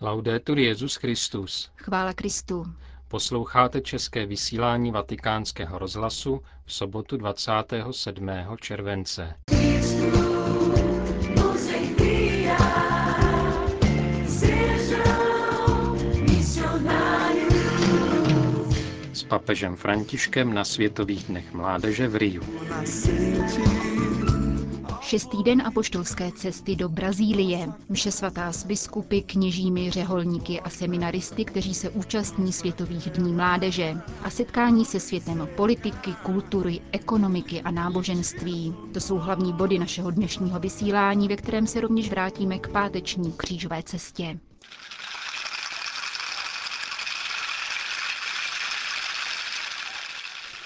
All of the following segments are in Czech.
Laudetur Jezus Christus. Chvála Kristu. Posloucháte české vysílání Vatikánského rozhlasu v sobotu 27. července. S papežem Františkem na Světových dnech mládeže v Riu. Šestý den apoštolské cesty do Brazílie. Mše svatá s biskupy, kněžími, řeholníky a seminaristy, kteří se účastní Světových dní mládeže a setkání se světem politiky, kultury, ekonomiky a náboženství. To jsou hlavní body našeho dnešního vysílání, ve kterém se rovněž vrátíme k páteční křížové cestě.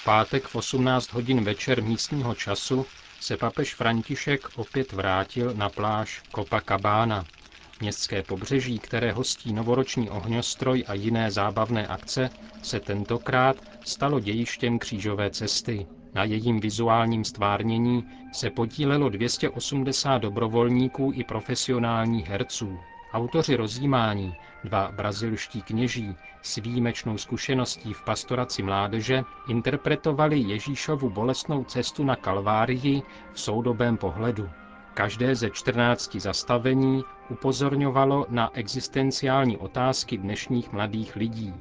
pátek v 18 hodin večer místního času se papež František opět vrátil na pláž Copacabana. Městské pobřeží, které hostí novoroční ohňostroj a jiné zábavné akce, se tentokrát stalo dějištěm křížové cesty. Na jejím vizuálním stvárnění se podílelo 280 dobrovolníků i profesionálních herců. Autoři rozjímání, dva brazilští kněží s výjimečnou zkušeností v pastoraci mládeže, interpretovali Ježíšovu bolestnou cestu na Kalvárii v soudobém pohledu. Každé ze 14 zastavení upozorňovalo na existenciální otázky dnešních mladých lidí,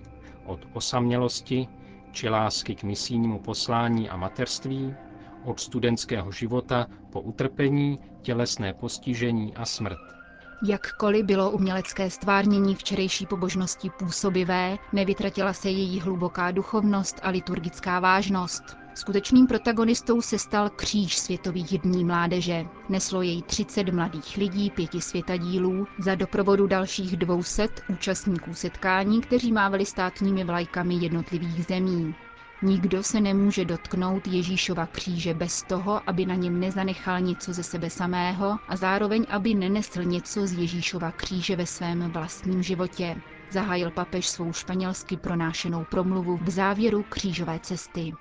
od osamělosti či lásky k misijnímu poslání a materství, od studentského života po utrpení, tělesné postižení a smrt. Jakkoliv bylo umělecké stvárnění včerejší pobožnosti působivé, nevytratila se její hluboká duchovnost a liturgická vážnost. Skutečným protagonistou se stal kříž Světových dní mládeže. Neslo jej 30 mladých lidí pěti světadílů za doprovodu dalších 200 účastníků setkání, kteří mávali státními vlajkami jednotlivých zemí. Nikdo se nemůže dotknout Ježíšova kříže bez toho, aby na něm nezanechal něco ze sebe samého a zároveň, aby nenesl něco z Ježíšova kříže ve svém vlastním životě. Zahájil papež svou španělsky pronášenou promluvu v závěru křížové cesty.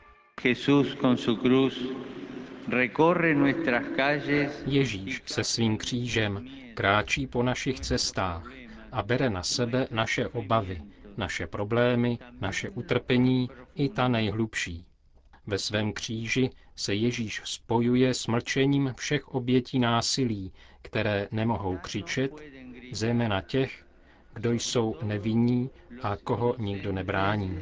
Ježíš se svým křížem kráčí po našich cestách a bere na sebe naše obavy, naše problémy, naše utrpení i ta nejhlubší. Ve svém kříži se Ježíš spojuje s mlčením všech obětí násilí, které nemohou křičet, zejména těch, kdo jsou nevinní a koho nikdo nebrání.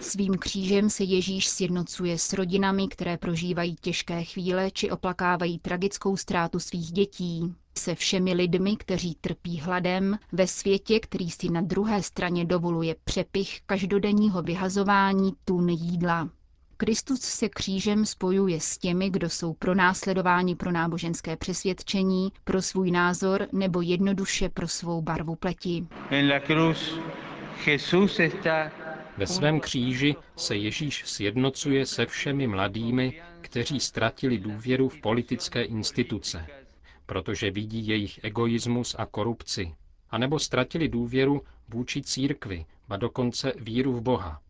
Svým křížem se Ježíš sjednocuje s rodinami, které prožívají těžké chvíle či oplakávají tragickou ztrátu svých dětí se všemi lidmi, kteří trpí hladem, ve světě, který si na druhé straně dovoluje přepich každodenního vyhazování tun jídla. Kristus se křížem spojuje s těmi, kdo jsou pronásledováni pro náboženské přesvědčení, pro svůj názor nebo jednoduše pro svou barvu pleti. Ve svém kříži se Ježíš sjednocuje se všemi mladými, kteří ztratili důvěru v politické instituce, protože vidí jejich egoismus a korupci, anebo ztratili důvěru vůči církvi, a dokonce víru v Boha,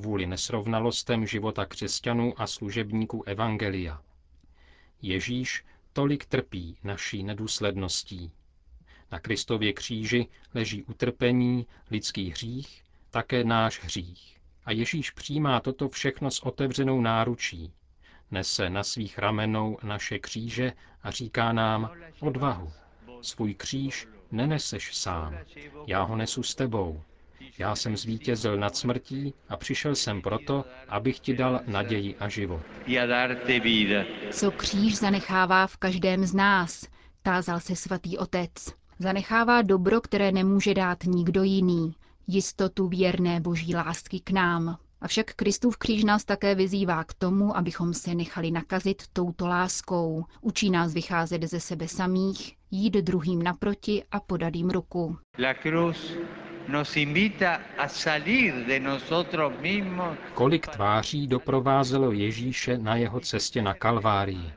kvůli nesrovnalostem života křesťanů a služebníků Evangelia. Ježíš tolik trpí naší nedůsledností. Na Kristově kříži leží utrpení, lidský hřích, také náš hřích. A Ježíš přijímá toto všechno s otevřenou náručí, nese na svých ramenou naše kříže a říká nám odvahu. Svůj kříž neneseš sám, já ho nesu s tebou. Já jsem zvítězil nad smrtí a přišel jsem proto, abych ti dal naději a život. Co kříž zanechává v každém z nás, tázal se svatý otec. Zanechává dobro, které nemůže dát nikdo jiný, jistotu věrné boží lásky k nám. Avšak Kristův kříž nás také vyzývá k tomu, abychom se nechali nakazit touto láskou. Učí nás vycházet ze sebe samých, jít druhým naproti a podat jim ruku. Nos invita a salir de nosotros mismos. Kolik tváří doprovázelo Ježíše na jeho cestě na Kalvárii?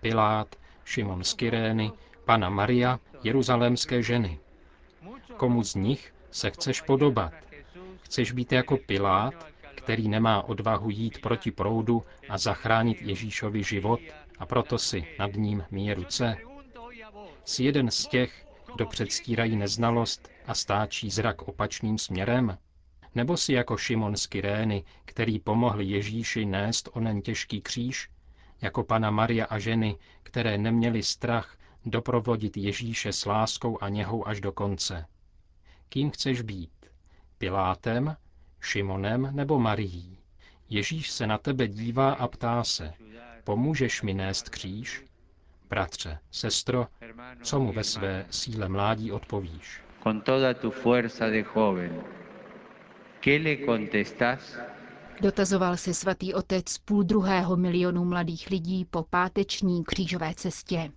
Pilát, Šimon z Kyrény, Pana Maria, jeruzalémské ženy. Komu z nich se chceš podobat? Chceš být jako Pilát, který nemá odvahu jít proti proudu a zachránit Ježíšovi život a proto si nad ním míje ruce? Jsi jeden z těch, kdo předstírají neznalost a stáčí zrak opačným směrem? Nebo si jako Šimon z Kyrény, který pomohl Ježíši nést onen těžký kříž? Jako pana Maria a ženy, které neměly strach doprovodit Ježíše s láskou a něhou až do konce. Kým chceš být? Pilátem, Šimonem nebo Marií? Ježíš se na tebe dívá a ptá se, pomůžeš mi nést kříž? Bratře, sestro, co mu ve své síle mládí odpovíš? Con toda tu fuerza de joven, ¿qué le contestas? Dotazoval se svatý otec půl druhého milionu mladých lidí po páteční křížové cestě.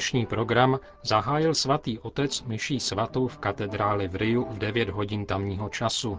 Dnešní program zahájil svatý otec myší svatou v katedrále v Riu v 9 hodin tamního času.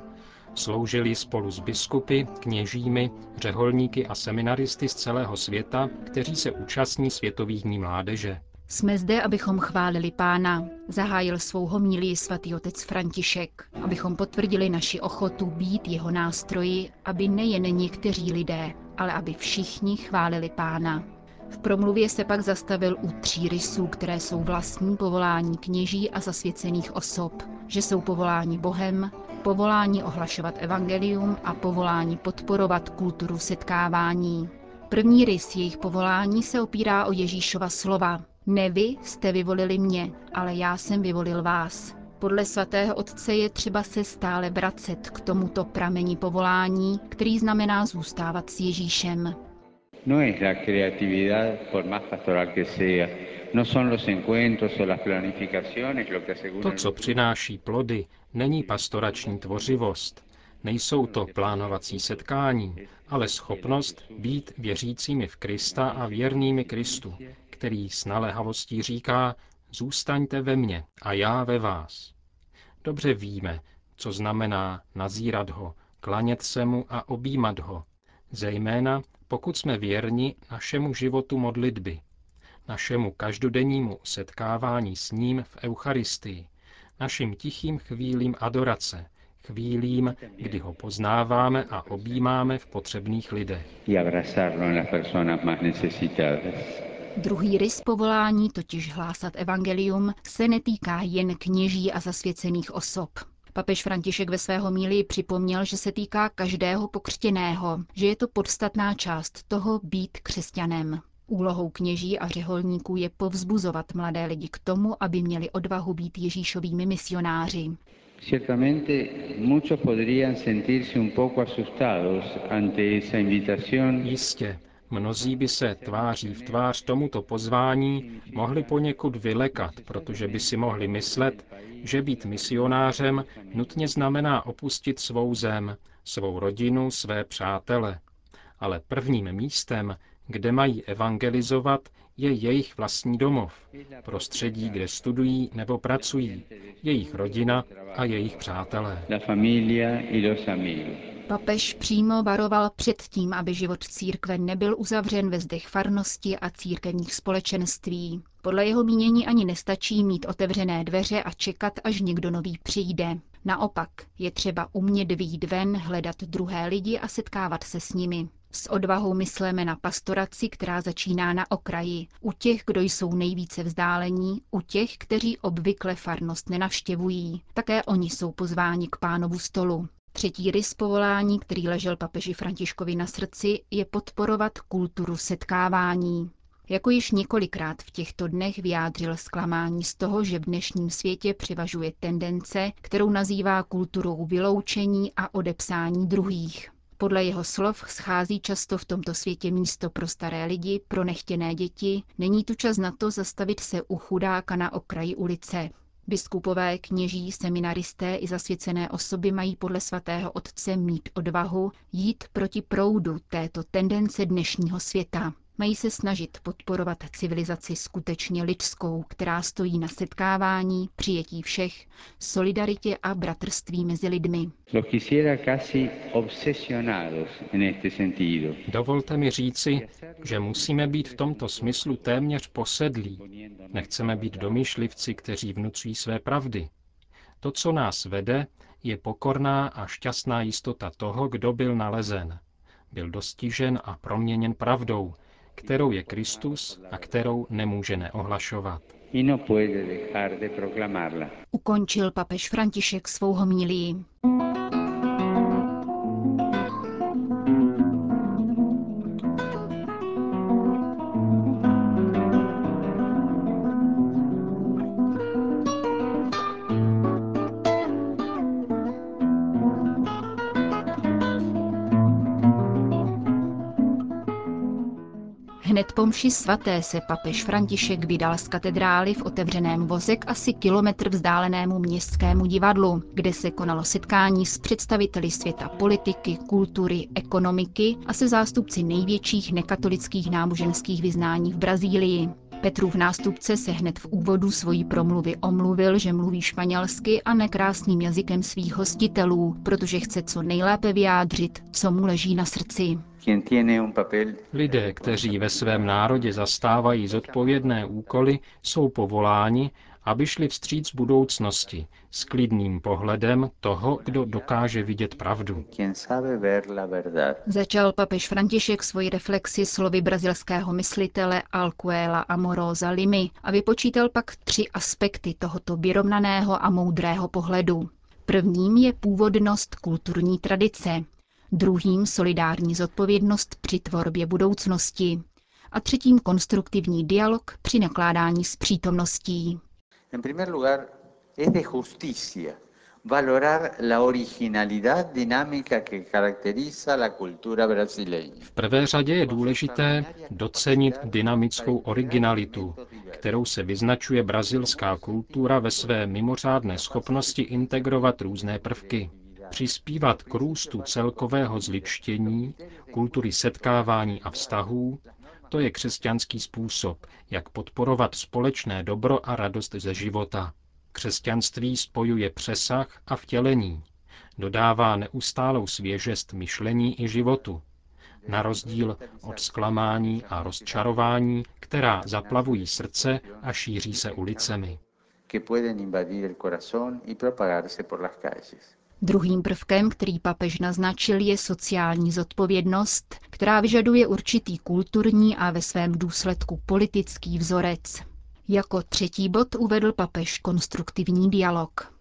Sloužili spolu s biskupy, kněžími, řeholníky a seminaristy z celého světa, kteří se účastní Světových dní mládeže. Jsme zde, abychom chválili pána, zahájil svou homílii svatý otec František, abychom potvrdili naši ochotu být jeho nástroji, aby nejen někteří lidé, ale aby všichni chválili pána. V promluvě se pak zastavil u tří rysů, které jsou vlastní povolání kněží a zasvěcených osob, že jsou povoláni Bohem, povolání ohlašovat evangelium a povolání podporovat kulturu setkávání. První rys jejich povolání se opírá o Ježíšova slova. Ne vy jste vyvolili mě, ale já jsem vyvolil vás. Podle svatého otce je třeba se stále vracet k tomuto prameni povolání, který znamená zůstávat s Ježíšem. No es la creatividad, por más pastoral que sea, no son los encuentros o las planificaciones lo que aseguran... To, co přináší plody, není pastorační tvořivost, nejsou to plánovací setkání, ale schopnost být věřícími v Krista a věrnými Kristu, který s naléhavostí říká, zůstaňte ve mně a já ve vás. Dobře víme, co znamená nazírat ho, klanět se mu a objímat ho, zejména pokud jsme věrni našemu životu modlitby, našemu každodennímu setkávání s ním v Eucharistii, našim tichým chvílím adorace, chvílím, kdy ho poznáváme a objímáme v potřebných lidech. Druhý rys povolání, totiž hlásat evangelium, se netýká jen kněží a zasvěcených osob. Papež František ve svého míli připomněl, že se týká každého pokřtěného, že je to podstatná část toho být křesťanem. Úlohou kněží a řeholníků je povzbuzovat mladé lidi k tomu, aby měli odvahu být Ježíšovými misionáři. Ciertamente muchos podrían sentirse un poco asustados ante esa invitación. Jistě, Mnozí by se tváří v tvář tomuto pozvání mohli poněkud vylekat, protože by si mohli myslet, že být misionářem nutně znamená opustit svou zem, svou rodinu, své přátele. Ale prvním místem, kde mají evangelizovat, je jejich vlastní domov, prostředí, kde studují nebo pracují, jejich rodina a jejich přátelé. Papež přímo varoval před tím, aby život církve nebyl uzavřen ve zdech farnosti a církevních společenství. Podle jeho mínění ani nestačí mít otevřené dveře a čekat, až někdo nový přijde. Naopak, je třeba umět výjít ven, hledat druhé lidi a setkávat se s nimi. S odvahou myslíme na pastoraci, která začíná na okraji, u těch, kdo jsou nejvíce vzdálení, u těch, kteří obvykle farnost nenavštěvují. Také oni jsou pozváni k pánovu stolu. Třetí rys povolání, který ležel papeži Františkovi na srdci, je podporovat kulturu setkávání. Jako již několikrát v těchto dnech vyjádřil zklamání z toho, že v dnešním světě převažuje tendence, kterou nazývá kulturou vyloučení a odepsání druhých. Podle jeho slov schází často v tomto světě místo pro staré lidi, pro nechtěné děti, není tu čas na to zastavit se u chudáka na okraji ulice. Biskupové, kněží, seminaristé i zasvěcené osoby mají podle svatého otce mít odvahu jít proti proudu této tendence dnešního světa. Mají se snažit podporovat civilizaci skutečně lidskou, která stojí na setkávání, přijetí všech, solidaritě a bratrství mezi lidmi. Dovolte mi říci, že musíme být v tomto smyslu téměř posedlí. Nechceme být domýšlivci, kteří vnucují své pravdy. To, co nás vede, je pokorná a šťastná jistota toho, kdo byl nalezen. Byl dostižen a proměněn pravdou, kterou je Kristus a kterou nemůže neohlašovat. No Ukončil papež František svou homílii. Hned po mši svaté se papež František vydal z katedrály v otevřeném voze asi kilometr vzdálenému městskému divadlu, kde se konalo setkání s představiteli světa politiky, kultury, ekonomiky a se zástupci největších nekatolických náboženských vyznání v Brazílii. Petrův nástupce se hned v úvodu svojí promluvy omluvil, že mluví španělsky a nekrásným jazykem svých hostitelů, protože chce co nejlépe vyjádřit, co mu leží na srdci. Lidé, kteří ve svém národě zastávají zodpovědné úkoly, jsou povoláni, aby šli vstříc budoucnosti s klidným pohledem toho, kdo dokáže vidět pravdu. Začal papež František svoji reflexi slovy brazilského myslitele Alcuela Amorosa Limy a vypočítal pak tři aspekty tohoto vyrovnaného a moudrého pohledu. Prvním je původnost kulturní tradice, druhým solidární zodpovědnost při tvorbě budoucnosti a třetím konstruktivní dialog při nakládání s přítomností. En primer lugar, es de justicia valorar la originalidad dinámica que caracteriza la cultura brasileña. V prvé řadě je důležité docenit dynamickou originalitu, kterou se vyznačuje brazilská kultura ve své mimořádné schopnosti integrovat různé prvky přispívat k růstu celkového zličtění, kultury setkávání a vztahů, to je křesťanský způsob, jak podporovat společné dobro a radost ze života. Křesťanství spojuje přesah a vtělení, dodává neustálou svěžest myšlení i životu, na rozdíl od zklamání a rozčarování, která zaplavují srdce a šíří se ulicemi. Que pueden invadir el corazón y propagarse por las calles. Druhým prvkem, který papež naznačil, je sociální zodpovědnost, která vyžaduje určitý kulturní a ve svém důsledku politický vzorec. Jako třetí bod uvedl papež konstruktivní dialog.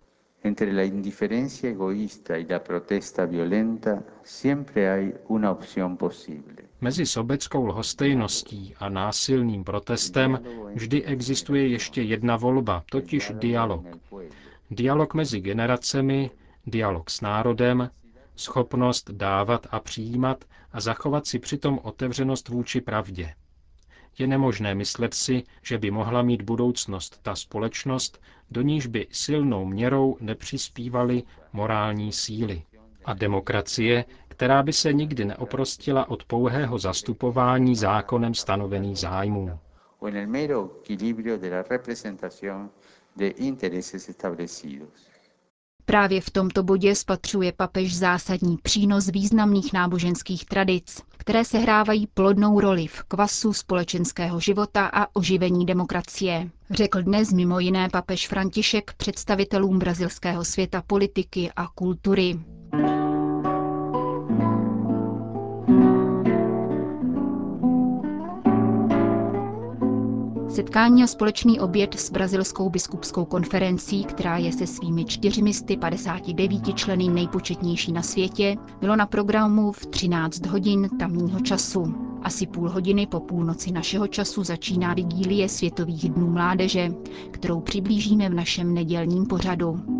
Entre la indiferencia egoísta y la protesta violenta siempre hay una opción posible. Mezi sobeckou lhostejností a násilným protestem vždy existuje ještě jedna volba, totiž dialog. Dialog mezi generacemi, dialog s národem, schopnost dávat a přijímat a zachovat si přitom otevřenost vůči pravdě. Je nemožné myslet si, že by mohla mít budoucnost ta společnost, do níž by silnou měrou nepřispívaly morální síly. A demokracie, která by se nikdy neoprostila od pouhého zastupování zákonem stanovených zájmů. de intereses establecidos. Právě v tomto bodě spatřuje papež zásadní přínos významných náboženských tradic, které sehrávají plodnou roli v kvasu společenského života a oživení demokracie. Řekl dnes mimo jiné papež František představitelům brazilského světa politiky a kultury. Setkání a společný oběd s brazilskou biskupskou konferencí, která je se svými 459 členy nejpočetnější na světě, bylo na programu v 13 hodin tamního času. Asi půl hodiny po půlnoci našeho času začíná vigílie Světových dnů mládeže, kterou přiblížíme v našem nedělním pořadu.